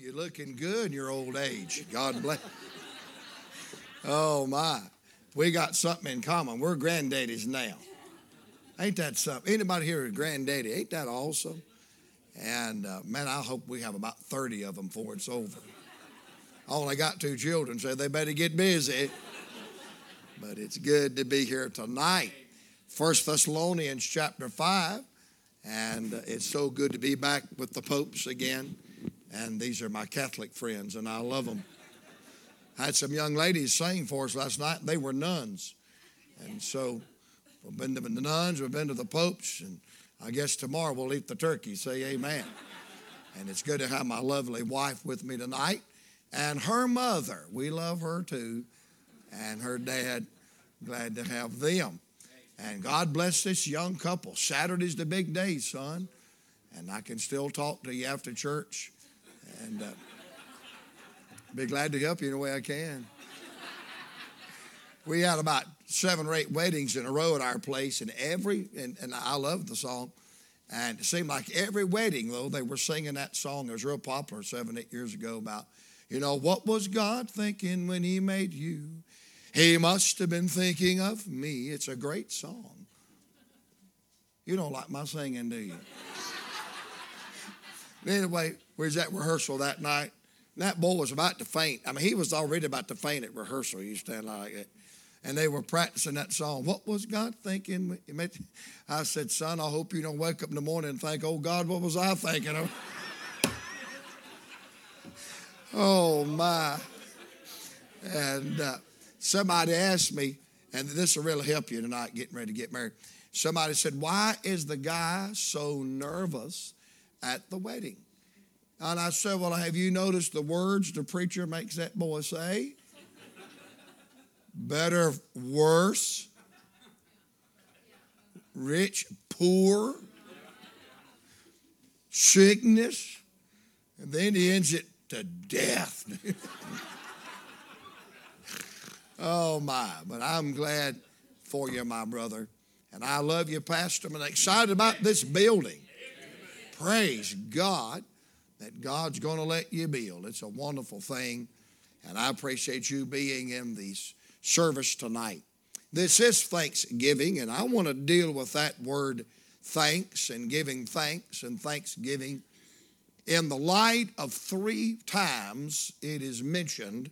you're looking good in your old age. God bless. Oh my. We got something in common. We're granddaddies now. Ain't that something? Anybody here a granddaddy? Ain't that awesome? And uh, man, I hope we have about 30 of them before it's over. I only got two children, so they better get busy. But it's good to be here tonight. First Thessalonians chapter 5. And uh, it's so good to be back with the popes again. And these are my Catholic friends, and I love them. I had some young ladies sing for us last night. They were nuns. And so we've been to the nuns, we've been to the popes, and I guess tomorrow we'll eat the turkey. Say amen. And it's good to have my lovely wife with me tonight. And her mother, we love her too. And her dad, glad to have them. And God bless this young couple. Saturday's the big day, son. And I can still talk to you after church. And uh, be glad to help you in the way I can. We had about seven or eight weddings in a row at our place, and every, and, and I love the song. And it seemed like every wedding, though, they were singing that song. It was real popular seven, eight years ago about, you know, what was God thinking when He made you? He must have been thinking of me. It's a great song. You don't like my singing, do you? Anyway, we was at rehearsal that night. And that boy was about to faint. I mean, he was already about to faint at rehearsal. He stand like that. And they were practicing that song. What was God thinking? I said, son, I hope you don't wake up in the morning and think, oh, God, what was I thinking of? oh, my. And uh, somebody asked me, and this will really help you tonight getting ready to get married. Somebody said, Why is the guy so nervous at the wedding? And I said, Well, have you noticed the words the preacher makes that boy say? Better, worse, rich, poor, sickness, and then he ends it to death. oh my, but I'm glad for you, my brother. And I love you, Pastor. I'm excited about this building. Praise God that God's going to let you build. It's a wonderful thing, and I appreciate you being in this service tonight. This is Thanksgiving, and I want to deal with that word thanks and giving thanks and thanksgiving in the light of three times it is mentioned,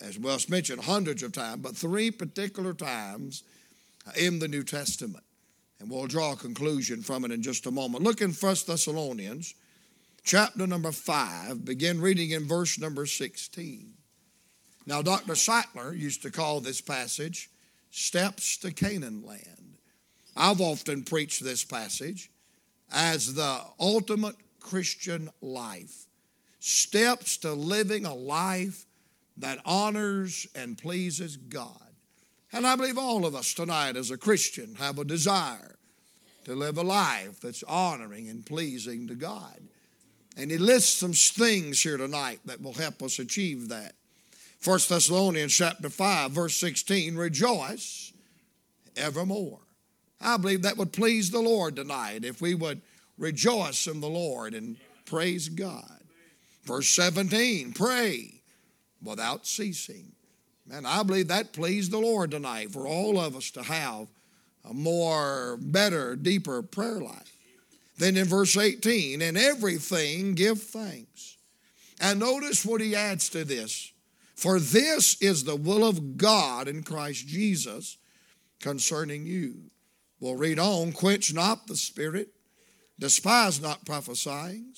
as well as mentioned hundreds of times, but three particular times in the New Testament. And we'll draw a conclusion from it in just a moment. Look in 1 Thessalonians chapter number 5, begin reading in verse number 16. Now, Dr. Sattler used to call this passage Steps to Canaan Land. I've often preached this passage as the ultimate Christian life. Steps to living a life that honors and pleases God. And I believe all of us tonight, as a Christian, have a desire to live a life that's honoring and pleasing to God. And he lists some things here tonight that will help us achieve that. 1 Thessalonians chapter 5, verse 16, rejoice evermore. I believe that would please the Lord tonight if we would rejoice in the Lord and praise God. Verse 17, pray without ceasing. And I believe that pleased the Lord tonight for all of us to have a more, better, deeper prayer life. Then in verse 18, in everything give thanks. And notice what he adds to this. For this is the will of God in Christ Jesus concerning you. We'll read on. Quench not the spirit, despise not prophesying,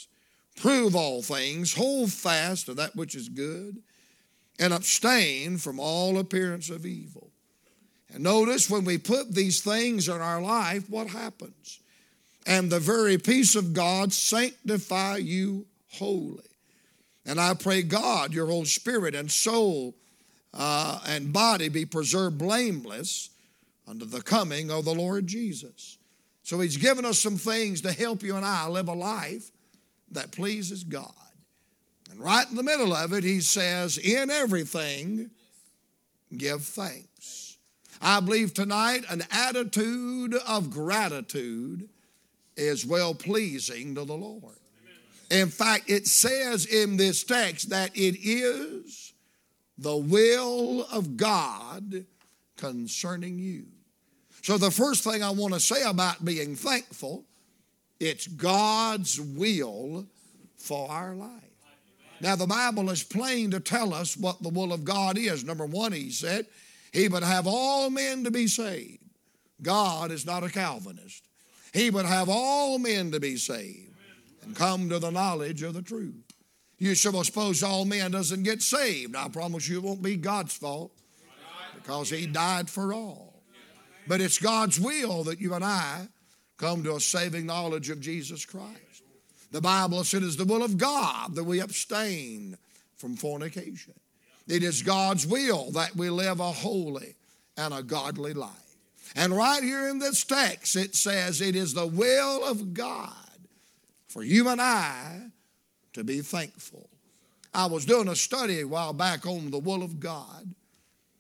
prove all things, hold fast to that which is good, and abstain from all appearance of evil. And notice when we put these things in our life, what happens? and the very peace of God sanctify you wholly. And I pray, God, your whole spirit and soul uh, and body be preserved blameless unto the coming of the Lord Jesus. So He's given us some things to help you and I live a life that pleases God. And right in the middle of it, He says, In everything, give thanks. I believe tonight an attitude of gratitude is well pleasing to the Lord. In fact, it says in this text that it is the will of God concerning you. So, the first thing I want to say about being thankful, it's God's will for our life. Now, the Bible is plain to tell us what the will of God is. Number one, he said, He would have all men to be saved. God is not a Calvinist. He would have all men to be saved and come to the knowledge of the truth. You suppose all men doesn't get saved. I promise you it won't be God's fault because he died for all. But it's God's will that you and I come to a saving knowledge of Jesus Christ. The Bible said it's the will of God that we abstain from fornication. It is God's will that we live a holy and a godly life. And right here in this text, it says it is the will of God for you and I to be thankful. I was doing a study a while back on the will of God,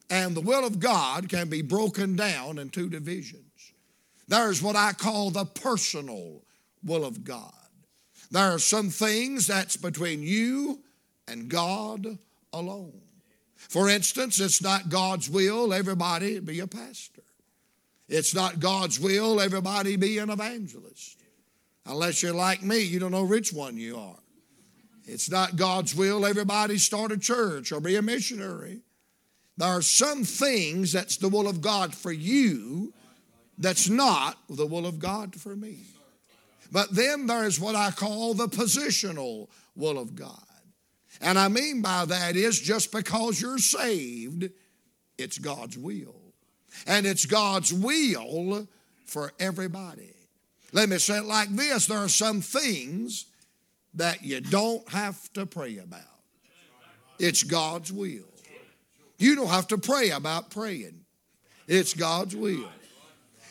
and the will of God can be broken down in two divisions. There's what I call the personal will of God. There are some things that's between you and God alone. For instance, it's not God's will everybody be a pastor. It's not God's will everybody be an evangelist. Unless you're like me, you don't know which one you are. It's not God's will everybody start a church or be a missionary. There are some things that's the will of God for you that's not the will of God for me. But then there's what I call the positional will of God. And I mean by that is just because you're saved, it's God's will. And it's God's will for everybody. Let me say it like this there are some things that you don't have to pray about, it's God's will. You don't have to pray about praying, it's God's will.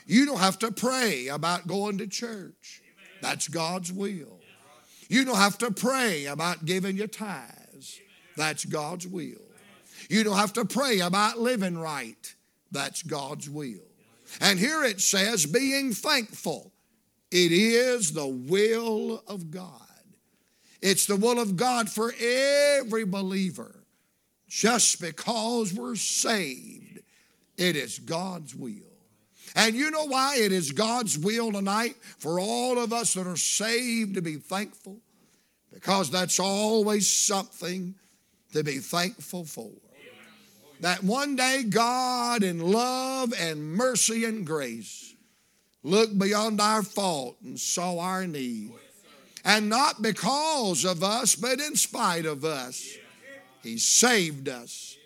You don't have to pray about going to church, that's God's will. You don't have to pray about giving your tithes, that's God's will. You don't have to pray about living right, that's God's will. And here it says, being thankful. It is the will of God. It's the will of God for every believer. Just because we're saved, it is God's will. And you know why it is God's will tonight for all of us that are saved to be thankful? Because that's always something to be thankful for. That one day God, in love and mercy and grace, looked beyond our fault and saw our need. And not because of us, but in spite of us, He saved us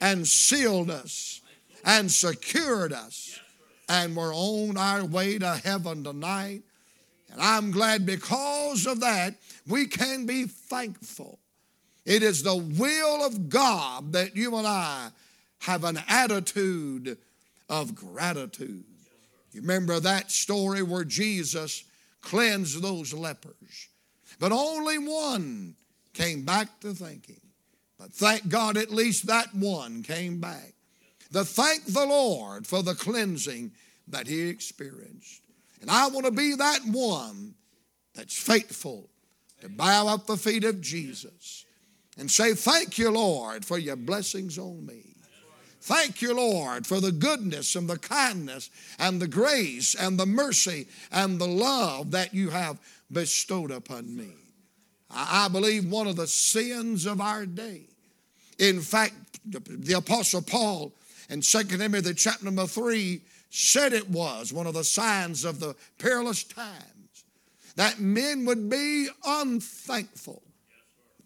and sealed us and secured us. And we're on our way to heaven tonight. And I'm glad because of that, we can be thankful. It is the will of God that you and I have an attitude of gratitude. You remember that story where Jesus cleansed those lepers. But only one came back to thinking. But thank God at least that one came back. To thank the Lord for the cleansing that he experienced. And I want to be that one that's faithful to bow at the feet of Jesus and say, Thank you, Lord, for your blessings on me. Thank you, Lord, for the goodness and the kindness and the grace and the mercy and the love that you have bestowed upon me. I believe one of the sins of our day. In fact, the Apostle Paul in 2 Timothy chapter number 3 said it was one of the signs of the perilous times that men would be unthankful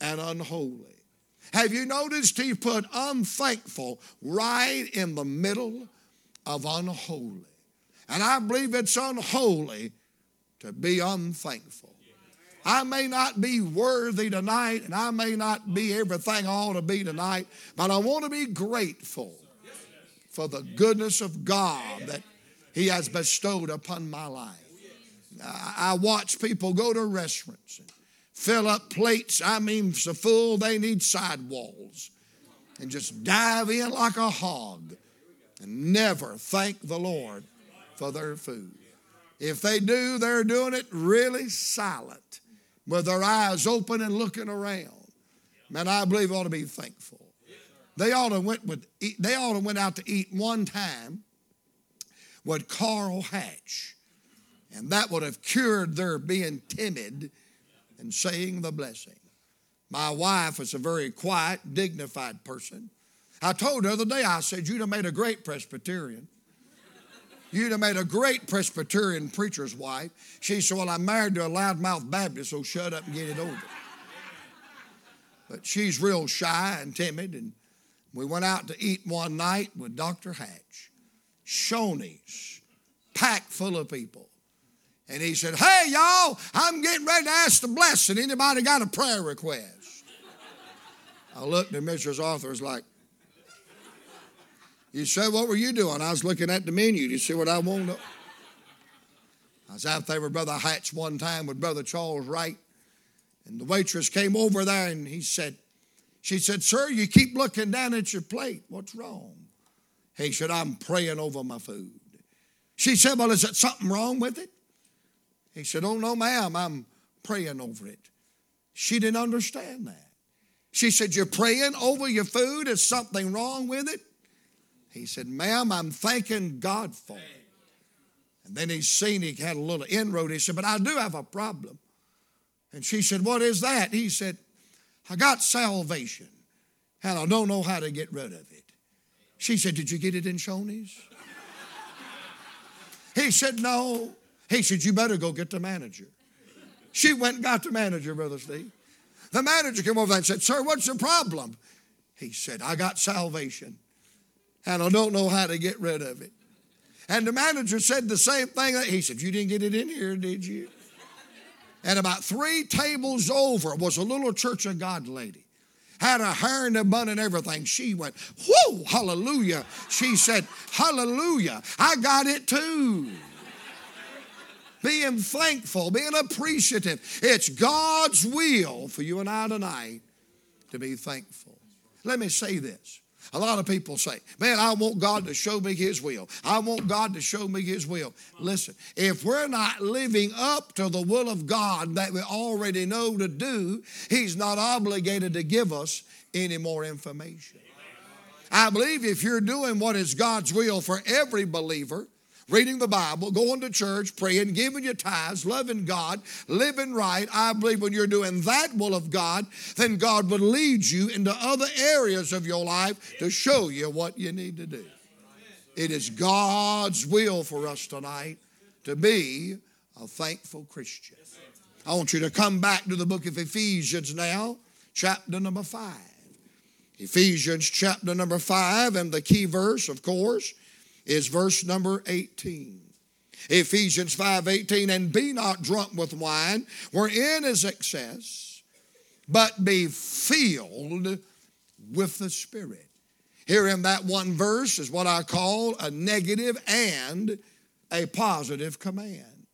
and unholy. Have you noticed he put unthankful right in the middle of unholy? And I believe it's unholy to be unthankful. I may not be worthy tonight, and I may not be everything I ought to be tonight, but I want to be grateful for the goodness of God that He has bestowed upon my life. I watch people go to restaurants and fill up plates, I mean, so full they need sidewalls, and just dive in like a hog and never thank the Lord for their food. If they do, they're doing it really silent with their eyes open and looking around. Man, I believe ought to be thankful. They ought to went with they ought to went out to eat one time with Carl Hatch. And that would have cured their being timid and saying the blessing. My wife is a very quiet, dignified person. I told her the other day, I said, You'd have made a great Presbyterian. You'd have made a great Presbyterian preacher's wife. She said, Well, I'm married to a loudmouth Baptist, so shut up and get it over. But she's real shy and timid, and we went out to eat one night with Dr. Hatch. Shoney's, packed full of people. And he said, Hey, y'all, I'm getting ready to ask the blessing. Anybody got a prayer request? I looked at Mrs. Arthur, was like, You said, What were you doing? I was looking at the menu. You see what I wanted? I was out there with Brother Hatch one time with Brother Charles Wright. And the waitress came over there and he said, She said, Sir, you keep looking down at your plate. What's wrong? He said, I'm praying over my food. She said, Well, is it something wrong with it? He said, Oh, no, ma'am, I'm praying over it. She didn't understand that. She said, You're praying over your food? Is something wrong with it? He said, Ma'am, I'm thanking God for it. And then he seen he had a little inroad. He said, But I do have a problem. And she said, What is that? He said, I got salvation and I don't know how to get rid of it. She said, Did you get it in Shoney's? He said, No. He said, You better go get the manager. She went and got the manager, Brother Steve. The manager came over and said, Sir, what's the problem? He said, I got salvation and I don't know how to get rid of it. And the manager said the same thing. He said, You didn't get it in here, did you? And about three tables over was a little Church of God lady. Had a hair in a bun and everything. She went, Whoa, hallelujah. She said, Hallelujah. I got it too being thankful, being appreciative. It's God's will for you and I tonight to be thankful. Let me say this. A lot of people say, Man, I want God to show me His will. I want God to show me His will. Listen, if we're not living up to the will of God that we already know to do, He's not obligated to give us any more information. I believe if you're doing what is God's will for every believer, reading the Bible, going to church, praying, giving your tithes, loving God, living right, I believe when you're doing that will of God, then God will lead you into other areas of your life to show you what you need to do. It is God's will for us tonight to be a thankful Christian. I want you to come back to the book of Ephesians now, chapter number five. Ephesians chapter number five, and the key verse, of course, is verse number 18. Ephesians 5 18, and be not drunk with wine, wherein is excess, but be filled with the Spirit. Here in that one verse is what I call a negative and a positive command.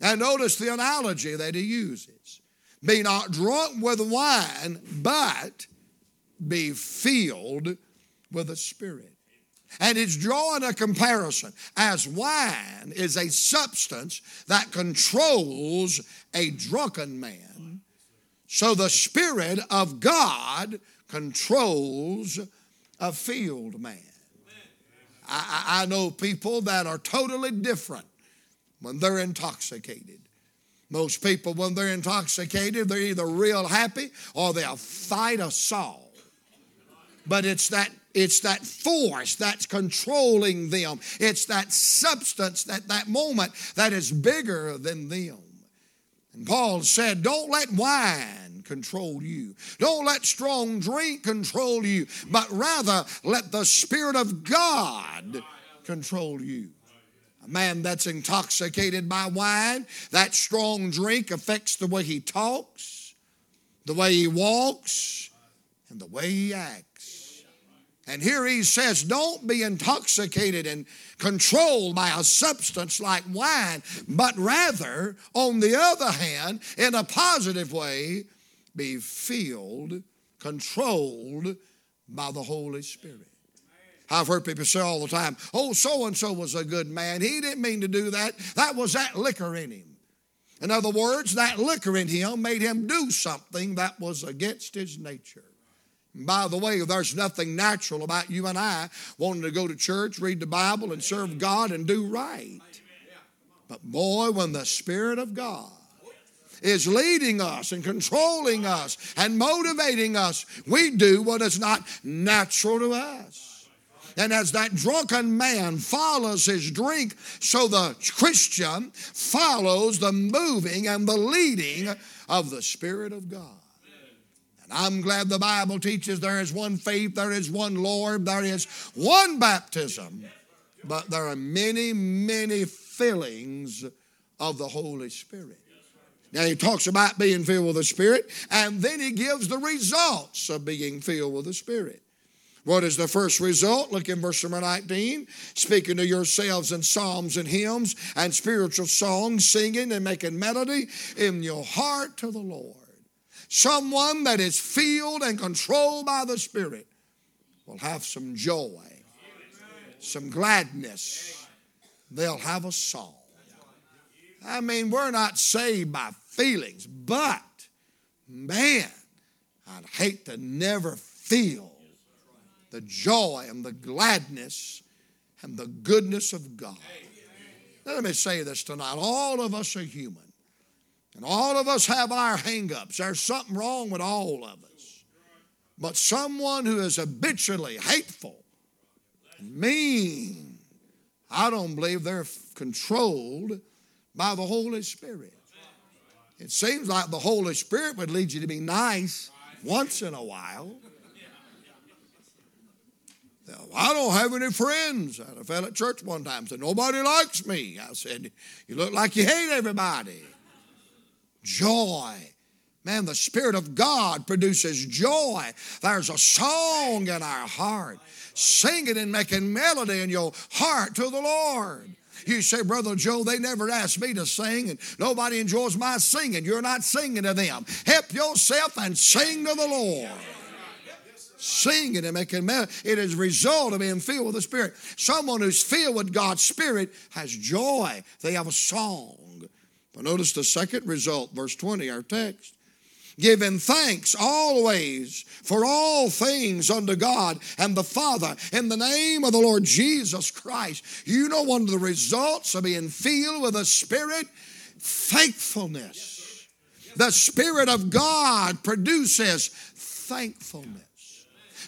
And notice the analogy that he uses be not drunk with wine, but be filled with the Spirit. And it's drawing a comparison as wine is a substance that controls a drunken man. So the Spirit of God controls a field man. I, I know people that are totally different when they're intoxicated. Most people, when they're intoxicated, they're either real happy or they'll fight a Saul. But it's that it's that force that's controlling them. It's that substance at that moment that is bigger than them. And Paul said, Don't let wine control you. Don't let strong drink control you, but rather let the Spirit of God control you. A man that's intoxicated by wine, that strong drink affects the way he talks, the way he walks, and the way he acts. And here he says, don't be intoxicated and controlled by a substance like wine, but rather, on the other hand, in a positive way, be filled, controlled by the Holy Spirit. I've heard people say all the time, oh, so and so was a good man. He didn't mean to do that. That was that liquor in him. In other words, that liquor in him made him do something that was against his nature. By the way, there's nothing natural about you and I wanting to go to church, read the Bible, and serve God and do right. But boy, when the Spirit of God is leading us and controlling us and motivating us, we do what is not natural to us. And as that drunken man follows his drink, so the Christian follows the moving and the leading of the Spirit of God. I'm glad the Bible teaches there is one faith, there is one Lord, there is one baptism, but there are many, many fillings of the Holy Spirit. Now he talks about being filled with the Spirit, and then he gives the results of being filled with the Spirit. What is the first result? Look in verse number 19. Speaking to yourselves in psalms and hymns and spiritual songs, singing and making melody in your heart to the Lord. Someone that is filled and controlled by the Spirit will have some joy, some gladness. They'll have a song. I mean, we're not saved by feelings, but man, I'd hate to never feel the joy and the gladness and the goodness of God. Let me say this tonight. All of us are human. And all of us have our hangups. There's something wrong with all of us. But someone who is habitually hateful mean, I don't believe they're controlled by the Holy Spirit. It seems like the Holy Spirit would lead you to be nice once in a while. I don't have any friends. I had a fellow at church one time and said, Nobody likes me. I said, You look like you hate everybody. Joy. Man, the Spirit of God produces joy. There's a song in our heart. Singing and making melody in your heart to the Lord. You say, Brother Joe, they never asked me to sing, and nobody enjoys my singing. You're not singing to them. Help yourself and sing to the Lord singing and making melody. It is a result of being filled with the Spirit. Someone who's filled with God's Spirit has joy. They have a song. But notice the second result, verse 20, our text. Giving thanks always for all things unto God and the Father in the name of the Lord Jesus Christ. You know one of the results of being filled with the Spirit? Thankfulness. The Spirit of God produces thankfulness.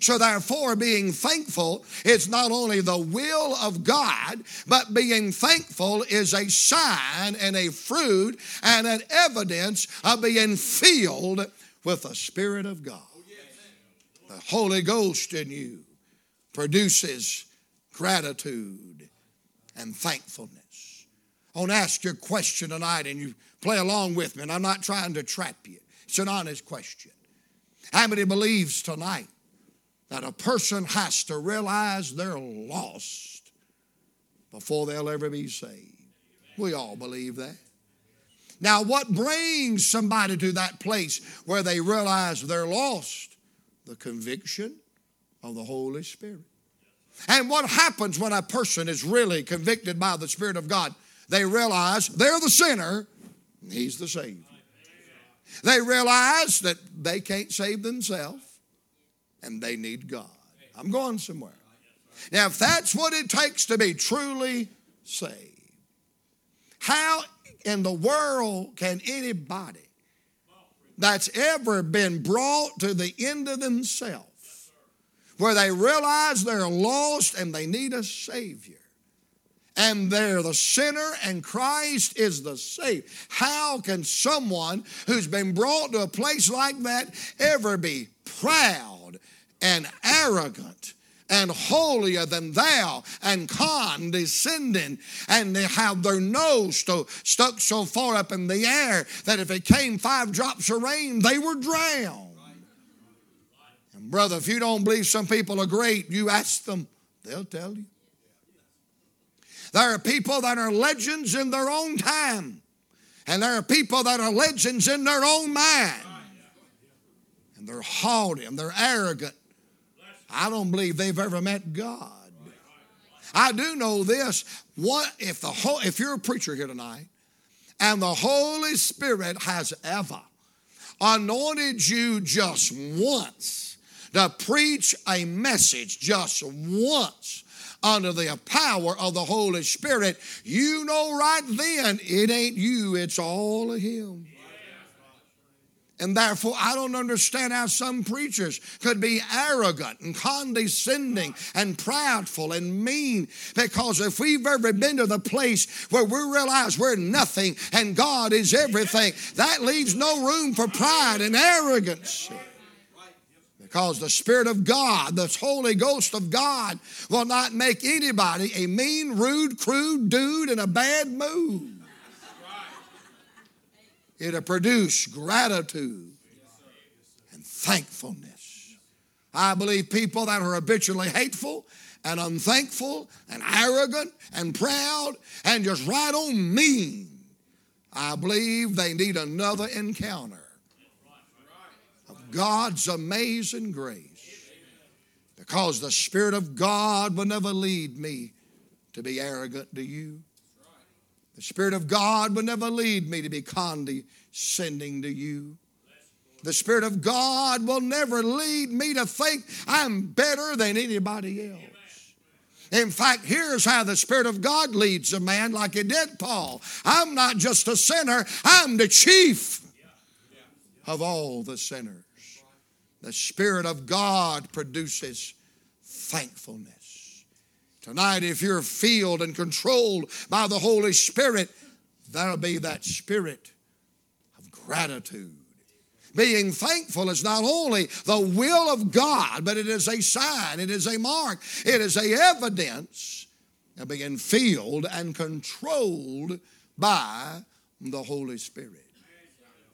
So, therefore, being thankful is not only the will of God, but being thankful is a sign and a fruit and an evidence of being filled with the Spirit of God. The Holy Ghost in you produces gratitude and thankfulness. I want to ask you a question tonight, and you play along with me, and I'm not trying to trap you. It's an honest question. How many believes tonight that a person has to realize they're lost before they'll ever be saved. We all believe that. Now, what brings somebody to that place where they realize they're lost? The conviction of the Holy Spirit. And what happens when a person is really convicted by the Spirit of God? They realize they're the sinner, He's the Savior. They realize that they can't save themselves and they need God. I'm going somewhere. Now, if that's what it takes to be truly saved, how in the world can anybody that's ever been brought to the end of themselves, where they realize they're lost and they need a Savior, and they're the sinner and Christ is the Savior. How can someone who's been brought to a place like that ever be proud and arrogant and holier than thou and condescending and they have their nose st- stuck so far up in the air that if it came five drops of rain they were drowned. And brother if you don't believe some people are great you ask them they'll tell you. There are people that are legends in their own time and there are people that are legends in their own mind. And they're haughty and they're arrogant I don't believe they've ever met God. I do know this. What if the whole if you're a preacher here tonight and the Holy Spirit has ever anointed you just once to preach a message just once under the power of the Holy Spirit, you know right then it ain't you, it's all of Him. And therefore, I don't understand how some preachers could be arrogant and condescending and proudful and mean. Because if we've ever been to the place where we realize we're nothing and God is everything, that leaves no room for pride and arrogance. Because the Spirit of God, the Holy Ghost of God, will not make anybody a mean, rude, crude dude in a bad mood. It'll produce gratitude and thankfulness. I believe people that are habitually hateful and unthankful and arrogant and proud and just right on mean, I believe they need another encounter of God's amazing grace. Because the Spirit of God will never lead me to be arrogant to you. The Spirit of God will never lead me to be condescending to you. The Spirit of God will never lead me to think I'm better than anybody else. In fact, here's how the Spirit of God leads a man like it did Paul. I'm not just a sinner, I'm the chief of all the sinners. The Spirit of God produces thankfulness. Tonight, if you're filled and controlled by the Holy Spirit, there'll be that spirit of gratitude. Being thankful is not only the will of God, but it is a sign, it is a mark, it is a evidence of being filled and controlled by the Holy Spirit.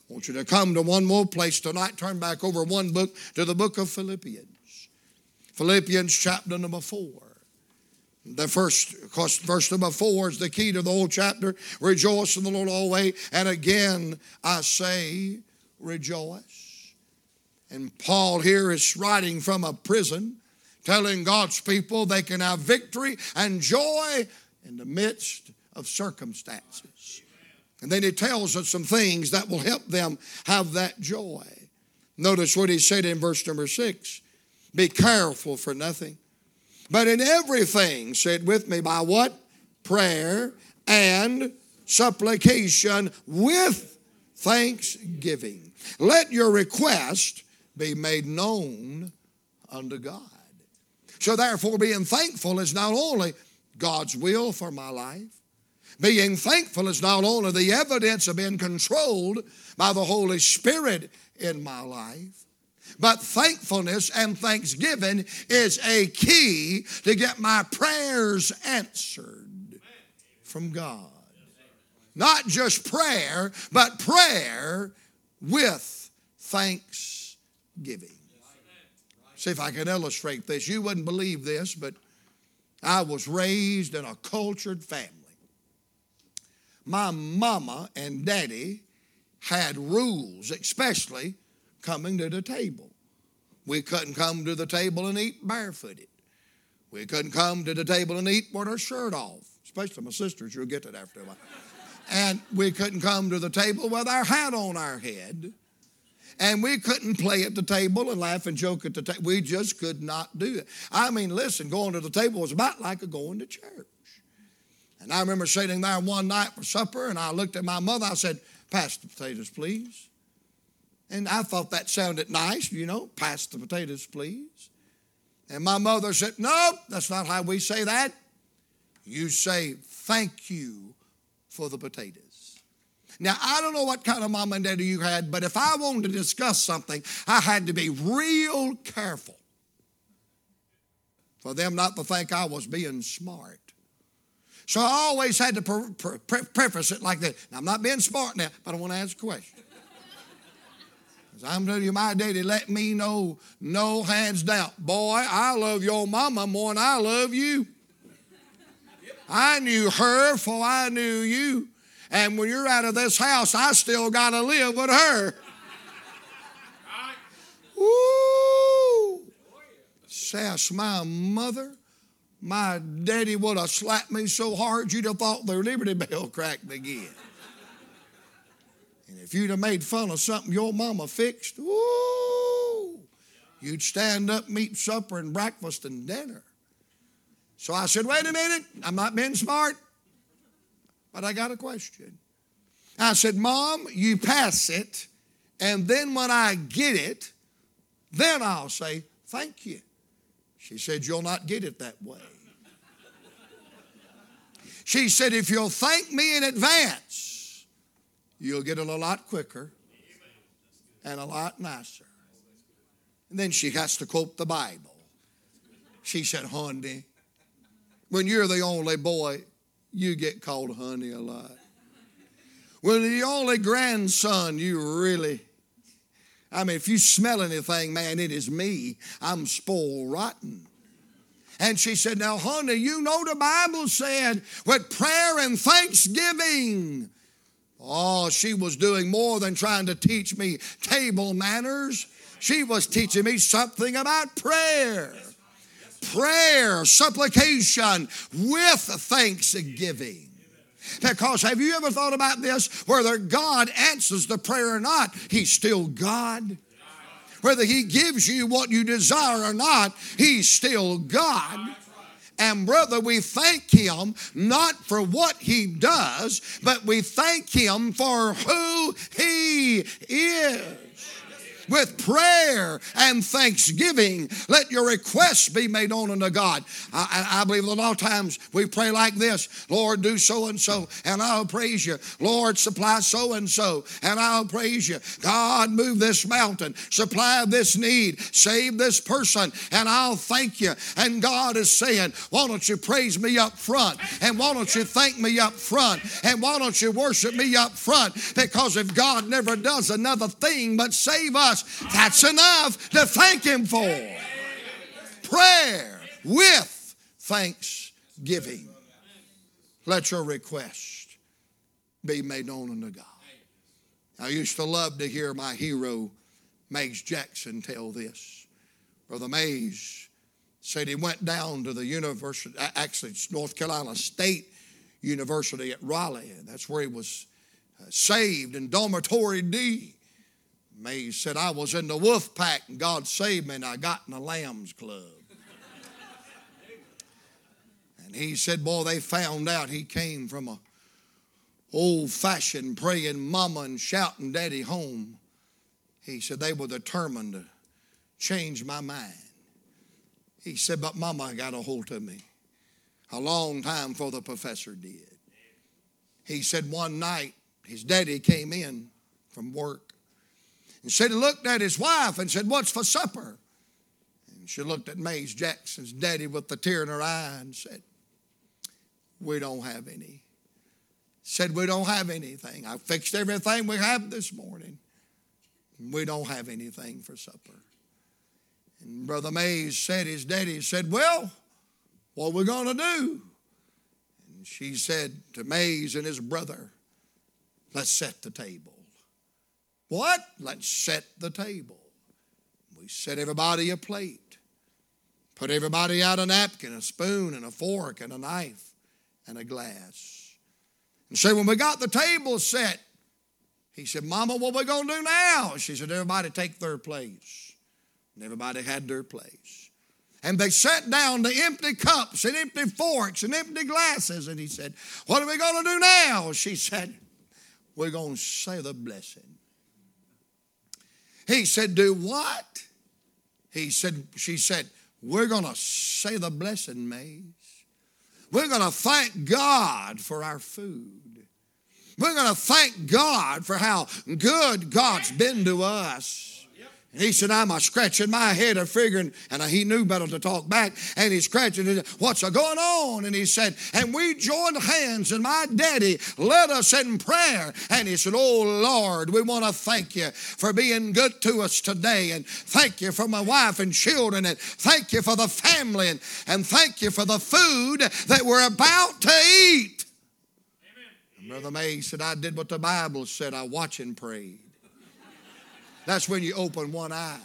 I want you to come to one more place tonight. Turn back over one book to the book of Philippians. Philippians chapter number four. The first, verse number four is the key to the whole chapter. Rejoice in the Lord always. And again, I say, rejoice. And Paul here is writing from a prison, telling God's people they can have victory and joy in the midst of circumstances. And then he tells us some things that will help them have that joy. Notice what he said in verse number six Be careful for nothing but in everything, said with me, by what? Prayer and supplication with thanksgiving. Let your request be made known unto God. So, therefore, being thankful is not only God's will for my life, being thankful is not only the evidence of being controlled by the Holy Spirit in my life, but thankfulness and thanksgiving is a key to get my prayers answered from God. Not just prayer, but prayer with thanksgiving. See if I can illustrate this. You wouldn't believe this, but I was raised in a cultured family. My mama and daddy had rules, especially coming to the table. We couldn't come to the table and eat barefooted. We couldn't come to the table and eat with our shirt off, especially my sisters. You'll get that after a while. And we couldn't come to the table with our hat on our head. And we couldn't play at the table and laugh and joke at the table. We just could not do it. I mean, listen, going to the table was about like a going to church. And I remember sitting there one night for supper, and I looked at my mother. I said, Pass the potatoes, please. And I thought that sounded nice, you know, pass the potatoes, please. And my mother said, No, that's not how we say that. You say, Thank you for the potatoes. Now, I don't know what kind of mom and daddy you had, but if I wanted to discuss something, I had to be real careful for them not to think I was being smart. So I always had to pre- pre- preface it like this. Now, I'm not being smart now, but I want to ask a question. I'm telling you, my daddy let me know, no hands down. Boy, I love your mama more than I love you. I knew her before I knew you. And when you're out of this house, I still got to live with her. Woo! Sass, my mother, my daddy would have slapped me so hard you'd have thought the Liberty Bell cracked again. And if you'd have made fun of something your mama fixed, ooh, you'd stand up, meet supper and breakfast and dinner. So I said, wait a minute, I'm not being smart, but I got a question. I said, Mom, you pass it, and then when I get it, then I'll say, thank you. She said, You'll not get it that way. She said, If you'll thank me in advance, you'll get it a lot quicker and a lot nicer. And then she has to quote the Bible. She said, Honey, when you're the only boy, you get called honey a lot. When the only grandson, you really, I mean, if you smell anything, man, it is me. I'm spoiled rotten. And she said, Now, honey, you know the Bible said with prayer and thanksgiving. Oh, she was doing more than trying to teach me table manners. She was teaching me something about prayer prayer, supplication with thanksgiving. Because have you ever thought about this? Whether God answers the prayer or not, He's still God. Whether He gives you what you desire or not, He's still God. And brother, we thank Him not for what He does, but we thank Him for who He is with prayer and thanksgiving. Let your requests be made known unto God. I, I believe a lot of times we pray like this Lord, do so and so, and I'll praise you. Lord, supply so and so, and I'll praise you. God, move this mountain, supply this need, save this person, and I'll thank you. And God is saying, Why don't you praise me up front? And why don't you thank me up front? And why don't you worship me up front? Because if God never does another thing but save us, that's enough to thank Him for. Prayer with thanksgiving. Let your request be made known unto God. I used to love to hear my hero, Mays Jackson, tell this. Brother Mays said he went down to the university, actually, it's North Carolina State University at Raleigh, that's where he was uh, saved in dormitory D. Mays said, I was in the wolf pack and God saved me and I got in the lambs club. and he said, Boy, they found out he came from a old fashioned praying mama and shouting daddy home. He said, They were determined to change my mind. He said, But mama got a hold of me a long time before the professor did. He said, One night his daddy came in from work and said he looked at his wife and said, What's for supper? And she looked at Mays Jackson's daddy with the tear in her eye and said, We don't have any. Said, We don't have anything. I fixed everything we have this morning. We don't have anything for supper. And Brother Mays said, His daddy said, Well, what are we going to do? And she said to Mays and his brother, Let's set the table. What? Let's set the table. We set everybody a plate. Put everybody out a napkin, a spoon, and a fork, and a knife, and a glass. And so when we got the table set, he said, Mama, what we going to do now? She said, Everybody take their place. And everybody had their place. And they sat down the empty cups and empty forks and empty glasses. And he said, What are we going to do now? She said, We're going to say the blessing. He said, Do what? He said, She said, We're going to say the blessing, Mays. We're going to thank God for our food. We're going to thank God for how good God's been to us. And he said, I'm a scratching my head of figuring, and he knew better to talk back. And he's scratching it. What's going on? And he said, and we joined hands, and my daddy led us in prayer. And he said, Oh Lord, we want to thank you for being good to us today. And thank you for my wife and children. And thank you for the family. And, and thank you for the food that we're about to eat. Amen. Brother May said, I did what the Bible said. I watched and prayed. That's when you open one eye.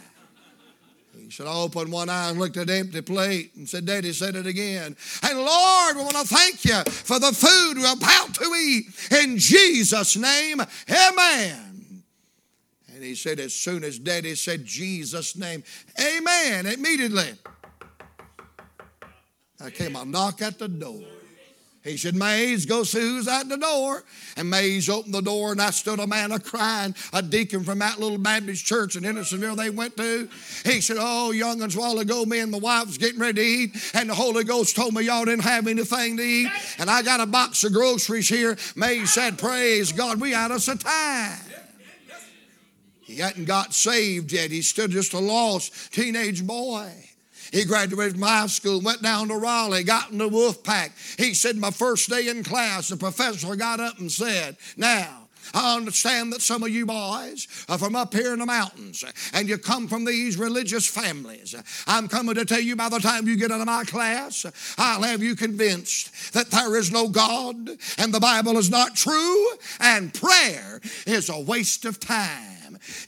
He said, I opened one eye and looked at the empty plate and said, Daddy said it again. And Lord, we want to thank you for the food we're about to eat. In Jesus' name, amen. And he said, as soon as daddy said Jesus' name, amen, immediately. I came a knock at the door. He said, Mays, go see who's at the door. And Mays opened the door, and I stood a man a crying, a deacon from that little Baptist church in Hendersonville they went to. He said, Oh, young'uns, a while ago, me and my wife was getting ready to eat, and the Holy Ghost told me y'all didn't have anything to eat. And I got a box of groceries here. Mays said, Praise God, we had us a time. He hadn't got saved yet. He's still just a lost teenage boy. He graduated from high school, went down to Raleigh, got in the wolf pack. He said, My first day in class, the professor got up and said, Now, I understand that some of you boys are from up here in the mountains and you come from these religious families. I'm coming to tell you by the time you get out of my class, I'll have you convinced that there is no God and the Bible is not true and prayer is a waste of time.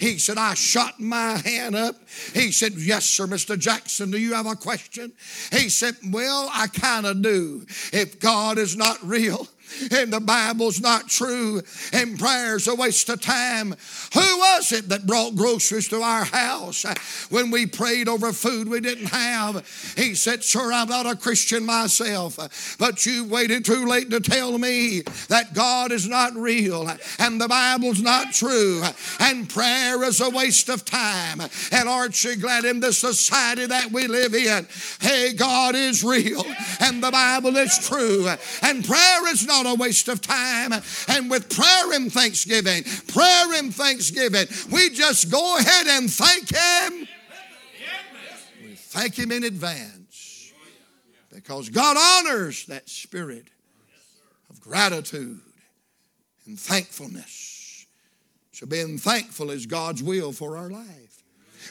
He said, I shot my hand up. He said, Yes, sir, Mr. Jackson, do you have a question? He said, Well, I kind of do. If God is not real, and the Bible's not true, and prayer's a waste of time. Who was it that brought groceries to our house when we prayed over food we didn't have? He said, Sir, I'm not a Christian myself, but you waited too late to tell me that God is not real and the Bible's not true and prayer is a waste of time. And aren't you glad in the society that we live in? Hey, God is real and the Bible is true and prayer is not a waste of time. And with prayer and thanksgiving, prayer and thanksgiving, we just go ahead and thank Him. We thank Him in advance because God honors that spirit of gratitude and thankfulness. So, being thankful is God's will for our life.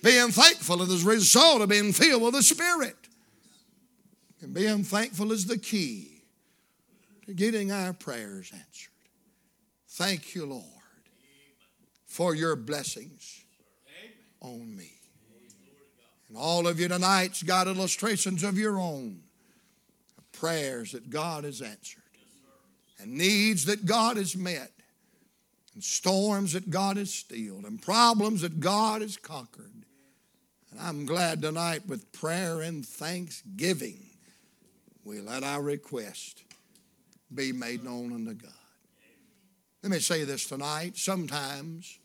Being thankful is the result of being filled with the Spirit. And being thankful is the key to getting our prayers answered. Thank you, Lord, for your blessings on me. And all of you tonight's got illustrations of your own of prayers that God has answered, and needs that God has met, and storms that God has stilled, and problems that God has conquered. And I'm glad tonight with prayer and thanksgiving, we let our request be made known unto God. Let me say this tonight. Sometimes,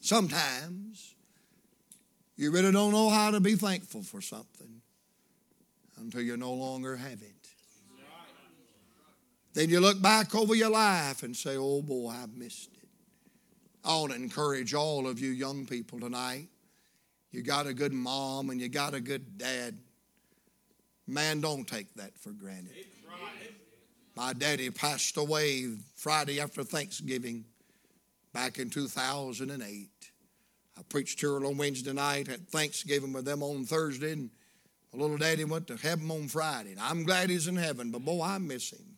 sometimes, you really don't know how to be thankful for something until you no longer have it. Then you look back over your life and say, oh boy, I missed it. I want to encourage all of you young people tonight. You got a good mom and you got a good dad. Man, don't take that for granted. My daddy passed away Friday after Thanksgiving back in 2008. I preached here on Wednesday night, had Thanksgiving with them on Thursday, and my little daddy went to heaven on Friday. And I'm glad he's in heaven, but boy, I miss him.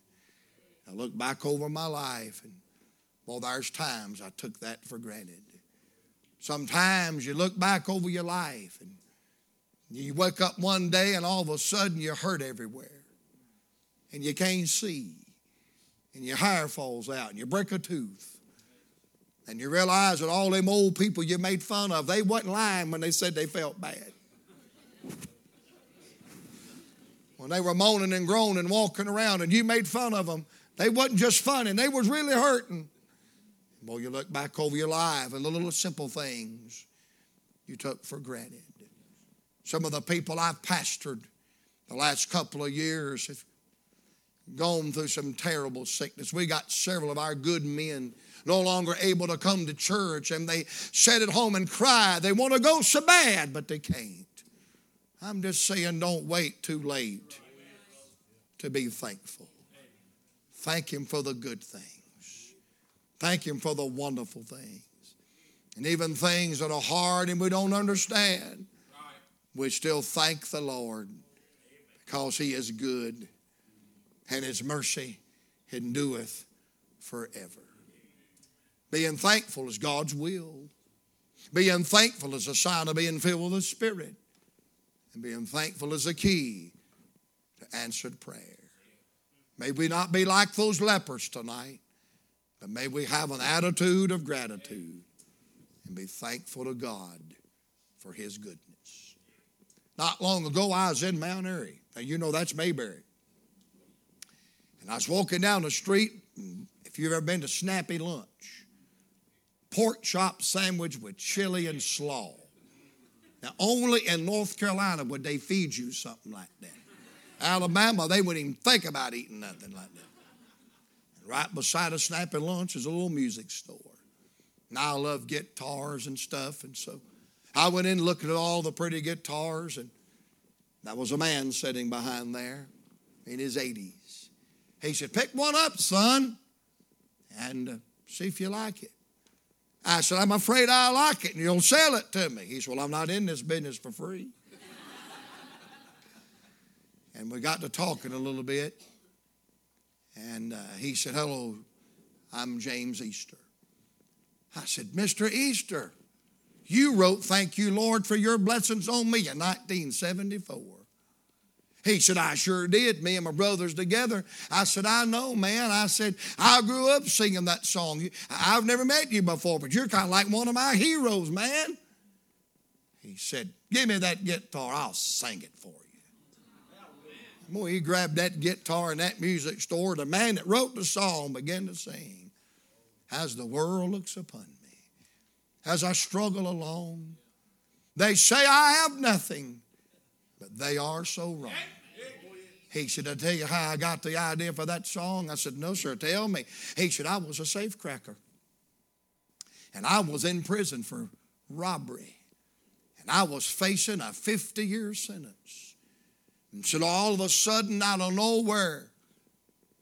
I look back over my life, and boy, there's times I took that for granted. Sometimes you look back over your life, and you wake up one day, and all of a sudden you're hurt everywhere and you can't see, and your hair falls out, and you break a tooth, and you realize that all them old people you made fun of, they wasn't lying when they said they felt bad. when they were moaning and groaning walking around, and you made fun of them, they wasn't just funny, they was really hurting. Boy, you look back over your life and the little simple things you took for granted. Some of the people I've pastored the last couple of years have gone through some terrible sickness. We got several of our good men no longer able to come to church and they sit at home and cry. They want to go so bad, but they can't. I'm just saying, don't wait too late to be thankful. Thank Him for the good things, thank Him for the wonderful things. And even things that are hard and we don't understand, we still thank the Lord because He is good and his mercy endureth forever. Being thankful is God's will. Being thankful is a sign of being filled with the Spirit. And being thankful is a key to answered prayer. May we not be like those lepers tonight, but may we have an attitude of gratitude and be thankful to God for His goodness. Not long ago, I was in Mount Airy. Now, you know that's Mayberry. And I was walking down the street. If you've ever been to Snappy Lunch, pork chop sandwich with chili and slaw. Now, only in North Carolina would they feed you something like that. Alabama, they wouldn't even think about eating nothing like that. And right beside a Snappy Lunch is a little music store. And I love guitars and stuff, and so I went in looking at all the pretty guitars, and that was a man sitting behind there in his 80s. He said, Pick one up, son, and uh, see if you like it. I said, I'm afraid I like it, and you'll sell it to me. He said, Well, I'm not in this business for free. and we got to talking a little bit, and uh, he said, Hello, I'm James Easter. I said, Mr. Easter, you wrote, Thank you, Lord, for your blessings on me in 1974. He said, I sure did. Me and my brothers together. I said, I know, man. I said, I grew up singing that song. I've never met you before, but you're kind of like one of my heroes, man. He said, Give me that guitar. I'll sing it for you. Boy, he grabbed that guitar in that music store. The man that wrote the song began to sing, As the world looks upon me as I struggle along. They say I have nothing, but they are so wrong. He said, I tell you how I got the idea for that song. I said, No, sir, tell me. He said, I was a safecracker. And I was in prison for robbery. And I was facing a 50 year sentence. And said, all of a sudden, out of nowhere,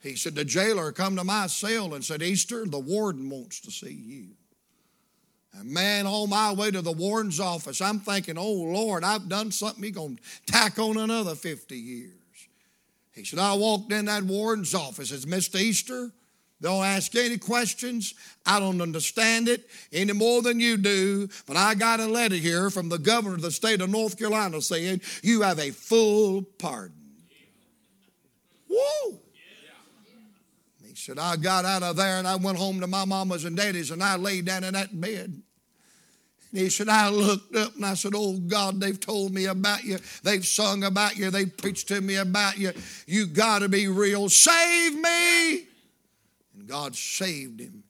he said, the jailer come to my cell and said, Easter, the warden wants to see you. Man, on my way to the warden's office, I'm thinking, oh Lord, I've done something. He's going to tack on another 50 years. He said, I walked in that warden's office. It's Mr. Easter. Don't ask any questions. I don't understand it any more than you do. But I got a letter here from the governor of the state of North Carolina saying you have a full pardon. Whoa! Said, I got out of there and I went home to my mama's and daddy's and I laid down in that bed. And he said, I looked up and I said, Oh God, they've told me about you. They've sung about you. They've preached to me about you. You got to be real. Save me. And God saved him.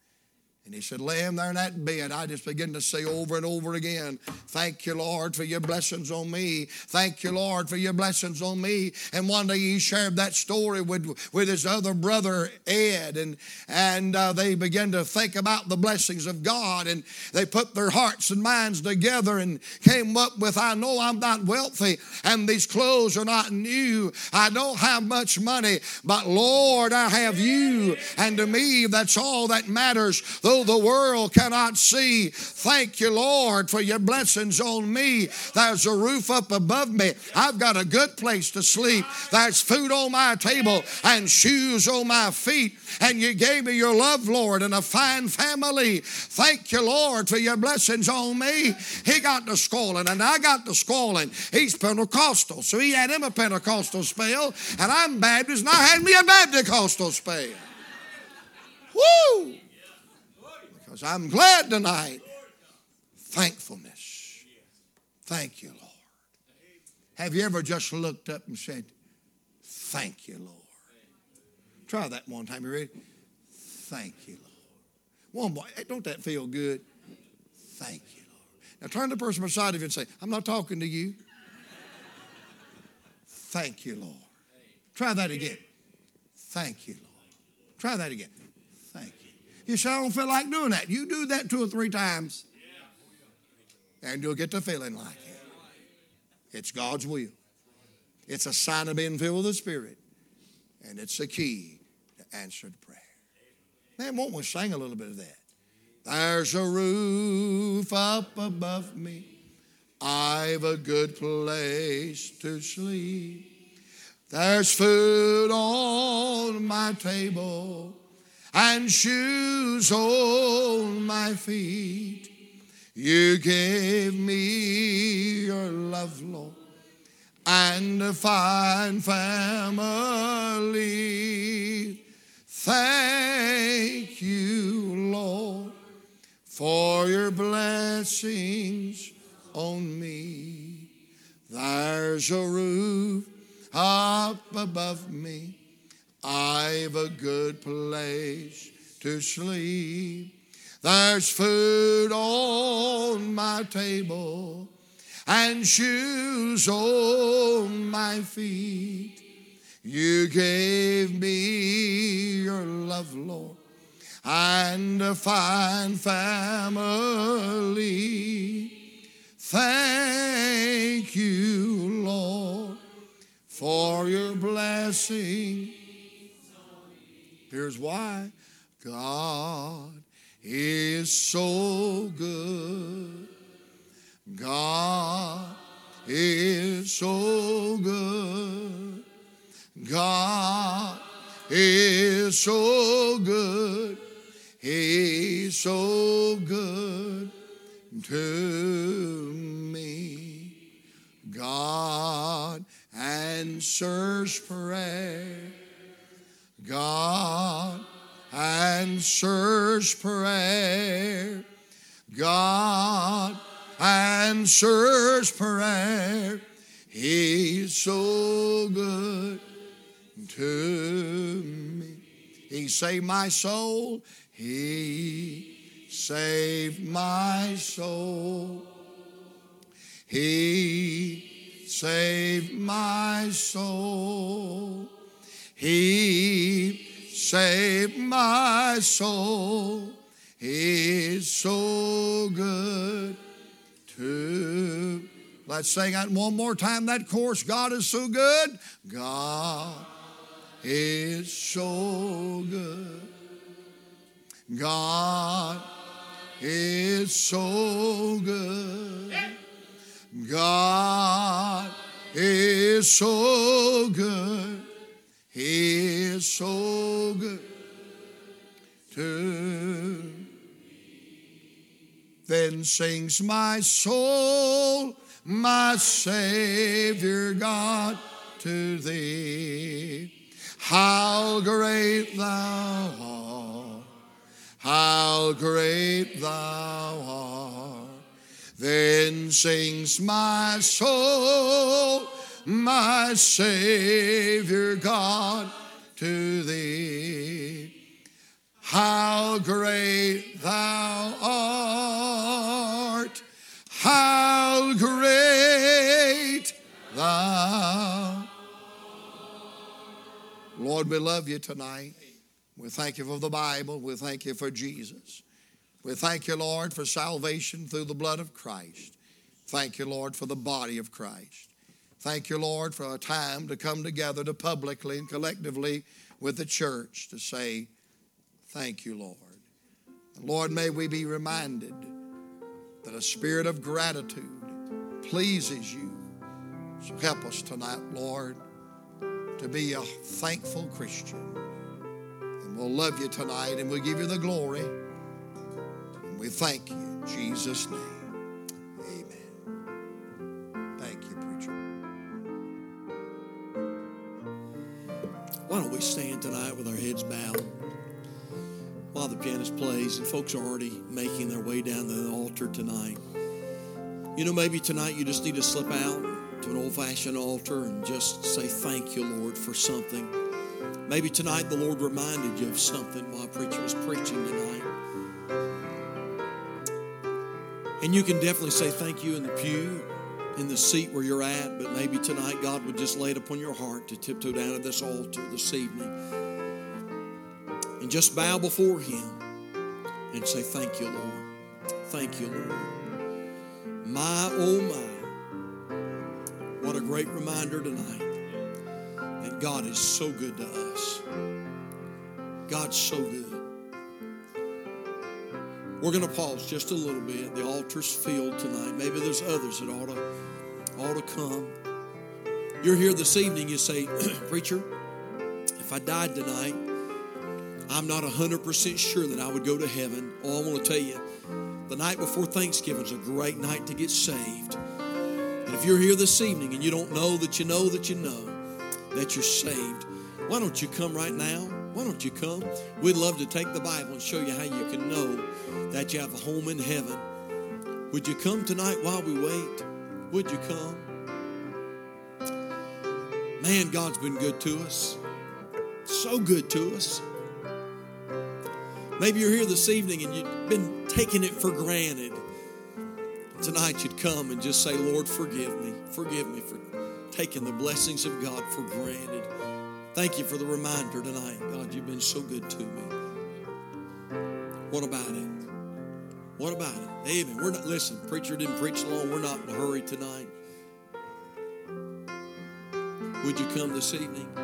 He said, Lay him there in that bed. I just begin to say over and over again, Thank you, Lord, for your blessings on me. Thank you, Lord, for your blessings on me. And one day he shared that story with, with his other brother, Ed. And, and uh, they began to think about the blessings of God. And they put their hearts and minds together and came up with, I know I'm not wealthy and these clothes are not new. I don't have much money, but Lord, I have you. And to me, that's all that matters. Those the world cannot see. Thank you, Lord, for your blessings on me. There's a roof up above me. I've got a good place to sleep. There's food on my table and shoes on my feet. And you gave me your love, Lord, and a fine family. Thank you, Lord, for your blessings on me. He got the squalling, and I got the squalling. He's Pentecostal, so he had him a Pentecostal spell, and I'm Baptist, and I had me a Baptist spell. Woo! Because I'm glad tonight. Thankfulness. Thank you, Lord. Have you ever just looked up and said, Thank you, Lord? Try that one time. You ready? Thank you, Lord. One more. Don't that feel good? Thank you, Lord. Now turn to the person beside of you and say, I'm not talking to you. Thank you, Lord. Try that again. Thank you, Lord. Try that again. Thank you say, I don't feel like doing that. You do that two or three times, and you'll get to feeling like it. It's God's will. It's a sign of being filled with the Spirit, and it's a key to answered prayer. Man, won't we sing a little bit of that? There's a roof up above me. I've a good place to sleep. There's food on my table and shoes on my feet. You gave me your love, Lord, and a fine family. Thank you, Lord, for your blessings on me. There's a roof up above me. I've a good place to sleep. There's food on my table and shoes on my feet. You gave me your love, Lord, and a fine family. Thank you, Lord, for your blessing. Here's why God is so good. God is so good. God is so good. He's so good to me. God answers prayer. God answers prayer. God answers prayer. He's so good to me. He saved my soul. He saved my soul. He saved my soul. He saved my soul. He's so good to. Let's sing that one more time. That chorus. God is so good. God is so good. God is so good. God is so good. He is so good to me. then sings my soul, my Savior God, to thee. How great thou art, how great thou art. Then sings my soul, my Savior God, to thee. How great thou art, how great thou. Lord, we love you tonight. We thank you for the Bible. We thank you for Jesus. We thank you, Lord, for salvation through the blood of Christ. Thank you, Lord, for the body of Christ. Thank you, Lord, for a time to come together to publicly and collectively with the church to say, Thank you, Lord. Lord, may we be reminded that a spirit of gratitude pleases you. So help us tonight, Lord, to be a thankful Christian. And we'll love you tonight and we'll give you the glory. And we thank you in Jesus' name. Stand tonight with our heads bowed while the pianist plays and folks are already making their way down the altar tonight. You know, maybe tonight you just need to slip out to an old fashioned altar and just say, Thank you, Lord, for something. Maybe tonight the Lord reminded you of something while preacher was preaching tonight. And you can definitely say thank you in the pew, in the seat where you're at, but maybe tonight God would just lay it upon your heart to tiptoe down to this altar this evening and just bow before Him and say, Thank you, Lord. Thank you, Lord. My, oh my. What a great reminder tonight that God is so good to us. God's so good. We're going to pause just a little bit. The altar's filled tonight. Maybe there's others that ought to, ought to come. You're here this evening, you say, Preacher, if I died tonight, I'm not 100% sure that I would go to heaven. Oh, I want to tell you, the night before Thanksgiving is a great night to get saved. And if you're here this evening and you don't know that you know that you know that you're saved, why don't you come right now? Why don't you come? We'd love to take the Bible and show you how you can know that you have a home in heaven. Would you come tonight while we wait? Would you come? Man, God's been good to us. So good to us. Maybe you're here this evening and you've been taking it for granted. Tonight you'd come and just say, Lord, forgive me. Forgive me for taking the blessings of God for granted. Thank you for the reminder tonight. God, you've been so good to me. What about it? What about it? Amen. We're not, listen, preacher didn't preach long. We're not in a hurry tonight. Would you come this evening?